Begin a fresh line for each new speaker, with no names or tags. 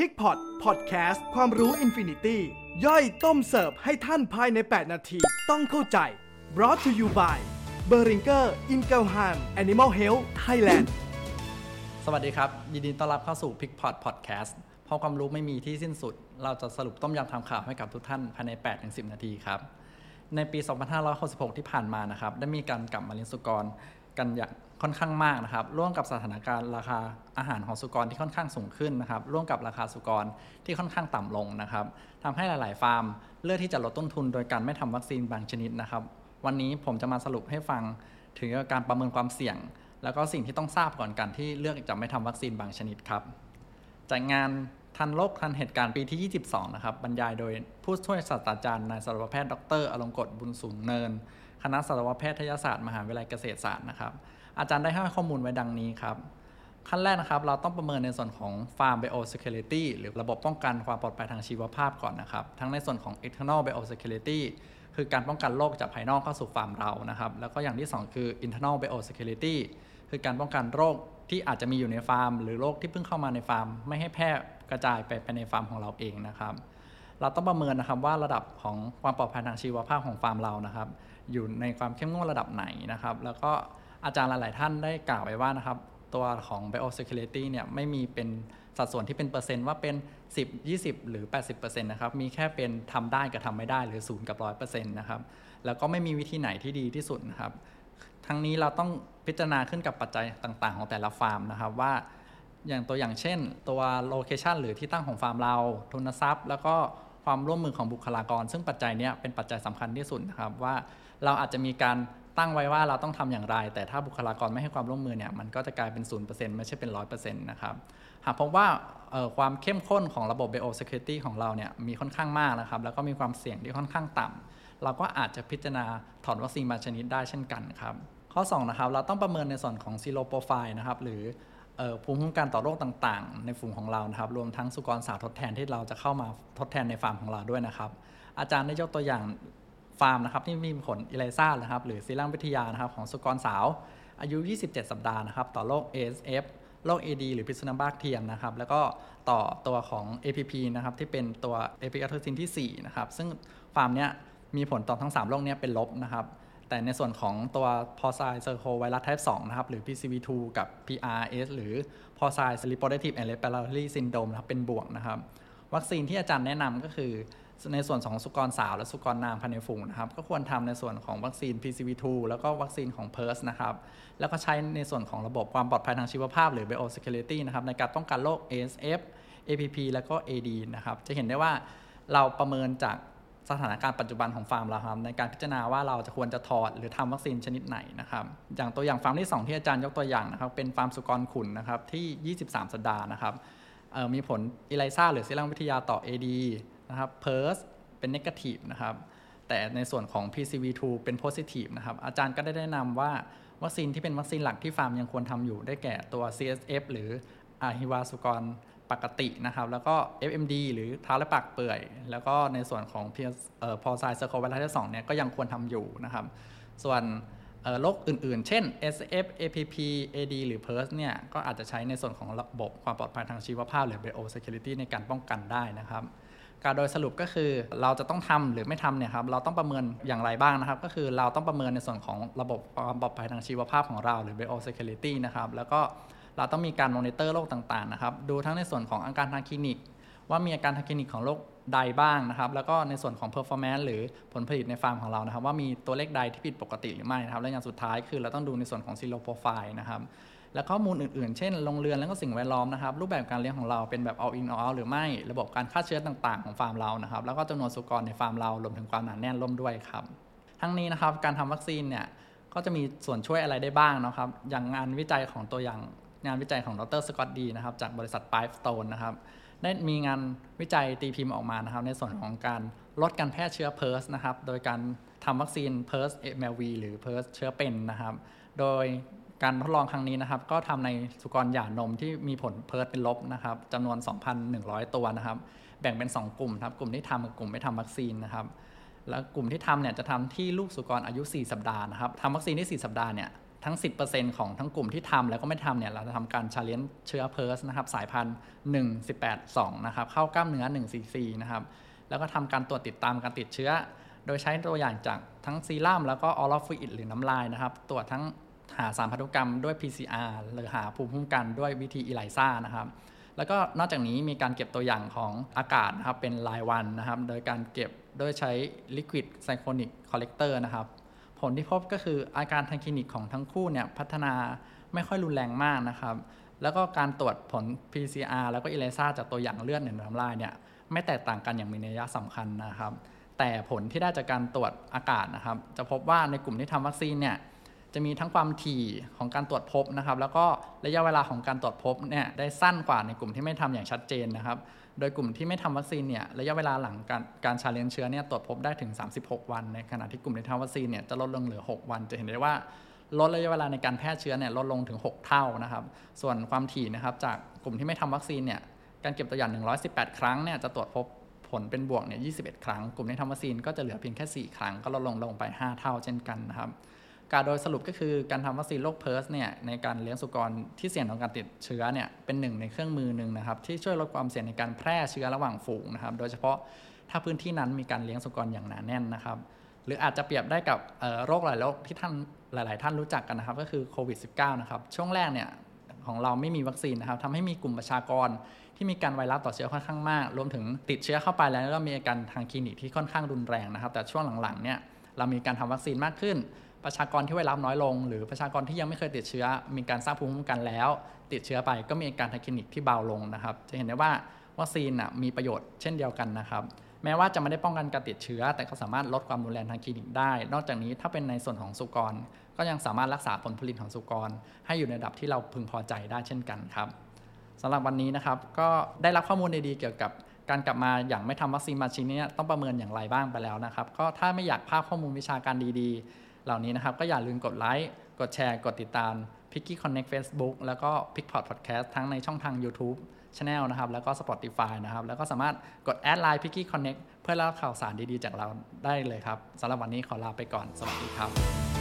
Pig Pot Podcast ความรู้ infinity ย่อยต้มเสิร์ฟให้ท่านภายใน 8 นาที ต้องเข้าใจ brought to you by b e r i n g e r i n g e l h a m Animal Health Thailand
สวัสดีครับ ยินดีต้อนรับเข้าสู่ p i c p o t Podcast เพราะความรู้ไม่มีที่สิ้นสุด เราจะสรุปต้มยำทำข่าวให้กับทุกท่านภายใน 8-10 นาทีครับ ในปี 2566 ที่ผ่านมานะครับ ได้มีการกลับมาเลี้ยงสุกร กันอย่างค่อนข้างมากนะครับ ร่วมกับสถานการณ์ราคาอาหารของสุกรที่ค่อนข้างสูงขึ้นนะครับ ร่วมกับราคาสุกรที่ค่อนข้างต่ำลงนะครับทำให้หลาย ๆ ฟาร์ม เลือกที่จะลดต้นทุนโดยการไม่ทำวัคซีนบางชนิดนะครับ วันนี้ผมจะมาสรุปให้ฟังถึงการประเมินความเสี่ยง แล้วก็สิ่งที่ต้องทราบก่อนกันที่เลือกจะไม่ทำวัคซีนบางชนิดครับจากงานทันโลกทันเหตุการณ์ปีที่ 22 นะครับ บรรยายโดยผู้ช่วยศาสตราจารย์นายสัตวแพทย์ดรอลงกฎบุญสูงเนิน คณะสัตวแพทยศาสตร์มหาวิทยาลัยเกษตรศาสตร์นะครับ อาจารย์ได้ให้ข้อมูลไว้ดังนี้ครับขั้นแรกนะครับ เราต้องประเมินในส่วนของ Farm Biosecurity หรือระบบป้องกันความปลอดภัยทางชีวภาพก่อนนะครับ ทั้งในส่วนของ External Biosecurity คือการป้องกันโรคจากภายนอกเข้าสู่ฟาร์มเรานะครับ แล้วก็อย่างที่ 2 คือ internal biosecurity คือการป้องกันโรคที่อาจจะมีอยู่ในฟาร์ม หรือโรคที่เพิ่งเข้ามาในฟาร์ม ไม่ให้แพร่กระจายไปไปในฟาร์มของเราเองนะครับ เราต้องประเมินนะครับว่าระดับของความปลอดภัยทางชีวภาพของฟาร์มเรานะครับ อยู่ในความเข้มงวดระดับไหนนะครับ แล้วก็อาจารย์หลาย ๆ ท่านได้กล่าวไว้ว่านะครับ ตัวของ biosecurity เนี่ยไม่มีเป็นสัดส่วนที่เป็นเปอร์เซ็นต์ว่าเป็น 10 20 หรือ 80%นะครับ มีแค่เป็นทำได้กับทำไม่ได้หรือ0กับ100%นะครับ แล้วก็ไม่มีวิธีไหนที่ดีที่สุดนะครับ ทั้งนี้เราต้องพิจารณาขึ้นกับปัจจัยต่าง ๆ ของแต่ละฟาร์มนะครับว่า อย่างตัวอย่างเช่น ตัว location หรือที่ตั้งของฟาร์มเรา ทุนทรัพย์ แล้วก็ความร่วมมือของบุคลากร ซึ่งปัจจัยนี้เป็นปัจจัยสำคัญที่สุดนะครับว่าเราอาจจะมีการตั้งไว้ว่าเราต้องทำอย่างไร แต่ถ้าบุคลากรไม่ให้ความร่วมมือเนี่ยมันก็จะกลายเป็น 0%ไม่ใช่เป็น 100%นะครับหากพบว่าความเข้มข้นของระบบ biosecurity ของเราเนี่ยมีค่อนข้างมากนะครับ แล้วก็มีความเสี่ยงที่ค่อนข้างต่ำเราก็อาจจะพิจารณาถอนวัคซีนบางชนิดได้เช่นกันครับข้อ2นะครับเราต้องประเมินในส่วนของ zero profile นะครับหรือ ภูมิคุ้มกันต่อโรคต่างๆ ในฝูงของเรานะครับ รวมทั้งสุกรสาวทดแทนที่เราจะเข้ามาทดแทนในฟาร์มของเราด้วยนะครับ อาจารย์ได้ยกตัวอย่างฟาร์มนะครับที่มีผล ELISA นะครับ หรือซีรั่มวิทยานะครับของสุกรสาวอายุ 27 สัปดาห์นะครับ ต่อโรค ASF โรค AD หรือพิษสุนัขบ้าเทียมนะครับ แล้วก็ต่อตัวของ APP นะครับ ที่เป็นตัว Apx toxin ที่ 4 นะครับ ซึ่งฟาร์มเนี้ยมีผลต่อทั้ง 3 โรคเนี้ยเป็นลบนะครับ แต่ในส่วนของตัวพอไซเซอร์โคไวรัส type 2 นะครับ หรือ PCV2 กับ PRRS หรือพอไซ Reproductive and Respiratory Syndrome นะครับเป็นบวกนะครับ วัคซีนที่อาจารย์แนะนำก็คือในส่วนของสุกรสาวและสุกรนางภายในฝูงนะครับ ก็ควรทำในส่วนของวัคซีน PCV2 แล้วก็วัคซีนของ PERS นะครับ แล้วก็ใช้ในส่วนของระบบความปลอดภัยทางชีวภาพ หรือ biosecurity นะครับในการป้องกันโรค ASF APP แล้วก็ AD นะครับจะเห็นได้ว่าเราประเมินจาก สถานการณ์ปัจจุบันของฟาร์มเราครับในการพิจารณาว่าเราจะควรจะถอดหรือทำวัคซีนชนิดไหนนะครับอย่างตัวอย่างฟาร์มที่ 2 ที่อาจารย์ยกตัวอย่างนะครับเป็นฟาร์มสุกรขุนนะครับที่ 23 สัปดาห์นะครับมีผลอิไลซ่าหรือเซรั่มวิทยาต่อ AD นะครับ PERS เป็น negative นะครับแต่ในส่วนของ PCV2 เป็น positive นะครับอาจารย์ก็ได้แนะนำว่าวัคซีนที่เป็นวัคซีนหลักที่ฟาร์มยังควรทำอยู่ได้แก่ตัว CSF หรืออาฮิวาสุกร ปกตินะครับ แล้วก็ FMD หรือเท้าและปากเปื่อย แล้วก็ในส่วนของพอไซเซอร์โคไวรัสที่2เนี่ยก็ยังควรทำอยู่นะครับ ส่วนโรคอื่นๆ เช่น SF APP AD หรือ PERS เนี่ยก็อาจจะใช้ในส่วนของระบบความปลอดภัยทางชีวภาพ หรือ biosecurity ในการป้องกันได้นะครับ การโดยสรุปก็คือเราจะต้องทำหรือไม่ทำเนี่ยครับเราต้องประเมินอย่างไรบ้างนะครับ ก็คือเราต้องประเมินในส่วนของระบบความปลอดภัยทางชีวภาพของเราหรือ biosecurity นะครับแล้วก็ เราต้องมีการมอนิเตอร์โรคต่างๆนะครับ ดูทั้งในส่วนของอาการทางคลินิก ว่ามีอาการทางคลินิกของโรคใดบ้างนะครับ แล้วก็ในส่วนของ performance หรือผลผลิตในฟาร์มของเรานะครับ ว่ามีตัวเลขใดที่ผิดปกติหรือไม่นะครับ และอย่างสุดท้ายคือเราต้องดูในส่วนของ zero profile นะครับและข้อมูลอื่นๆ เช่น โรงเรือนแล้วก็สิ่งแวดล้อมนะครับ รูปแบบการเลี้ยงของเราเป็นแบบ all in all out หรือไม่ ระบบการฆ่าเชื้อต่างๆ ของฟาร์มเรานะครับ แล้วก็จำนวนสุกรในฟาร์มเรา รวมถึงความหนาแน่นร่วมด้วยครับ ทั้งนี้นะครับ การทำวัคซีนเนี่ย ก็จะมีส่วนช่วยอะไรได้บ้างนะครับ อย่างงานวิจัยของตัวอย่าง งานวิจัยของดร. Scott Dee นะครับจากบริษัท Pipestone นะครับได้มีงานวิจัยตีพิมพ์ออกมานะครับ ในส่วนของการลดการแพร่เชื้อ PRRS นะครับโดยการทำวัคซีนเพิร์สเอ MLV หรือ PRRS เชื้อเป็นนะครับ โดยการทดลองครั้งนี้นะครับ ก็ทำในสุกรหย่านมที่มีผล PRRS เป็นลบนะครับจำนวน 2,100 ตัวนะครับ แบ่งเป็น 2 กลุ่มครับ กลุ่มที่ทำกับกลุ่มไม่ทำวัคซีนนะครับแล้วกลุ่มที่ทำเนี่ยจะทำที่ลูกสุกรอายุ 4 สัปดาห์นะครับทำวัคซีนที่4สัปดาห์เนี่ย ทั้ง 10%ของทั้งกลุ่มที่ทำแล้วก็ไม่ทำเนี่ยเราจะทำการ challenge เชื้อ PRRS นะครับสายพันธุ์1 18 2นะครับเข้ากล้ามเนื้อ1 4 4นะครับแล้วก็ทำการตรวจติดตามการติดเชื้อ โดยใช้ตัวอย่างจากทั้งซีรั่มแล้วก็ oral fluid หรือน้ำลายนะครับตรวจทั้งหาสารพันธุกรรมด้วย PCR หรือหาภูมิคุ้มกันด้วยวิธี ELISA นะครับแล้วก็นอกจากนี้มีการเก็บตัวอย่างของอากาศนะครับเป็นรายวันนะครับ โดยการเก็บโดยใช้ liquid cyclonic collector นะครับ ลที่พบก็คืออาการทางคลินิกของทั้งคู่เนี่ยพัฒนาไม่ค่อยรุนแรงมากนะครับ แล้วก็การตรวจผล PCR แล้วก็อิเลซ่าจากตัวอย่างเลือดในน้ำลายเนี่ยไม่แตกต่างกันอย่างมีนัยสำคัญนะครับ แต่ผลที่ได้จากการตรวจอากาศนะครับ จะพบว่าในกลุ่มที่ทำวัคซีนเนี่ยจะมีทั้งความถี่ของการตรวจพบนะครับ แล้วก็ระยะเวลาของการตรวจพบเนี่ยได้สั้นกว่าในกลุ่มที่ไม่ทำอย่างชัดเจนนะครับ โดยกลุ่มที่ไม่ทำวัคซีนเนี่ยระยะเวลาหลังการการ challenge เชื้อเนี่ยตรวจพบได้ถึง 36 วัน ในขณะที่กลุ่มที่ทำวัคซีนเนี่ยจะลดลงเหลือ 6 วัน จะเห็นได้ว่าลดระยะเวลาในการแพร่เชื้อเนี่ยลดลงถึง 6 เท่านะครับ ส่วนความถี่นะครับจากกลุ่มที่ไม่ทำวัคซีนเนี่ยการเก็บตัวอย่าง 118 ครั้งเนี่ยจะตรวจพบผลเป็นบวกเนี่ย21 ครั้ง กลุ่มที่ทำวัคซีนก็จะเหลือเพียงแค่ 4 ครั้งก็ลดลงลงไป 5 เท่าเช่นกันนะครับ การโดยสรุปก็คือการทำวัคซีนโรค PRRS เนี่ยในการเลี้ยงสุกรที่เสี่ยงต่อการติดเชื้อเนี่ยเป็นหนึ่งในเครื่องมือหนึ่งนะครับที่ช่วยลดความเสี่ยงในการแพร่เชื้อระหว่างฝูงนะครับโดยเฉพาะถ้าพื้นที่นั้นมีการเลี้ยงสุกรอย่างหนาแน่นนะครับหรืออาจจะเปรียบได้กับโรคหลายโรคที่ท่านหลาย ๆ ท่านรู้จักกันนะครับก็คือโควิด -19 นะครับช่วงแรกเนี่ยของเราไม่มีวัคซีนนะครับทำให้มีกลุ่มประชากรที่มีการไวรัสต่อเชื้อค่อนข้างมาก รวมถึงติดเชื้อเข้าไปแล้วก็มีอาการทางคลินิกที่ค่อนข้างรุนแรงนะครับ แต่ช่วงหลัง ๆ เนี่ยเรามีการทำวัคซีนมากขึ้น ประชากรที่ไวรัสน้อยลง หรือประชากรที่ยังไม่เคยติดเชื้อ มีการสร้างภูมิคุ้มกันแล้ว ติดเชื้อไปก็มีการทางคลินิกที่เบาลงนะครับ จะเห็นได้ว่าวัคซีนมีประโยชน์เช่นเดียวกันนะครับ แม้ว่าจะไม่ได้ป้องกันการติดเชื้อ แต่ก็สามารถลดความรุนแรงทางคลินิกได้ นอกจากนี้ถ้าเป็นในส่วนของสุกร ก็ยังสามารถรักษาผลผลิตของสุกร ให้อยู่ในระดับที่เราพึงพอใจได้เช่นกันครับสำหรับวันนี้นะครับก็ได้รับข้อมูลดีๆเกี่ยวกับการกลับมาอย่างไม่ทำวัคซีนมาชิ้นนี้ต้องประเมินอย่างไรบ้างไปแล้วนะครับ ก็ถ้าไม่อยากพลาดข้อมูลวิชาการดีๆ เหล่านี้นะครับ ก็อย่าลืมกดไลค์ กดแชร์ กดติดตาม p i c k y Connect Facebook แล้วก็ p i c k p o t Podcast ทั้งในช่องทาง YouTube Channel นะครับ แล้วก็ Spotify นะครับ แล้วก็สามารถกดแอดไลน์ p i c k y Connect เพื่อรับข่าวสารดีๆ จากเราได้เลยครับสำหรับวันนี้ขอลาไปก่อน สวัสดีครับ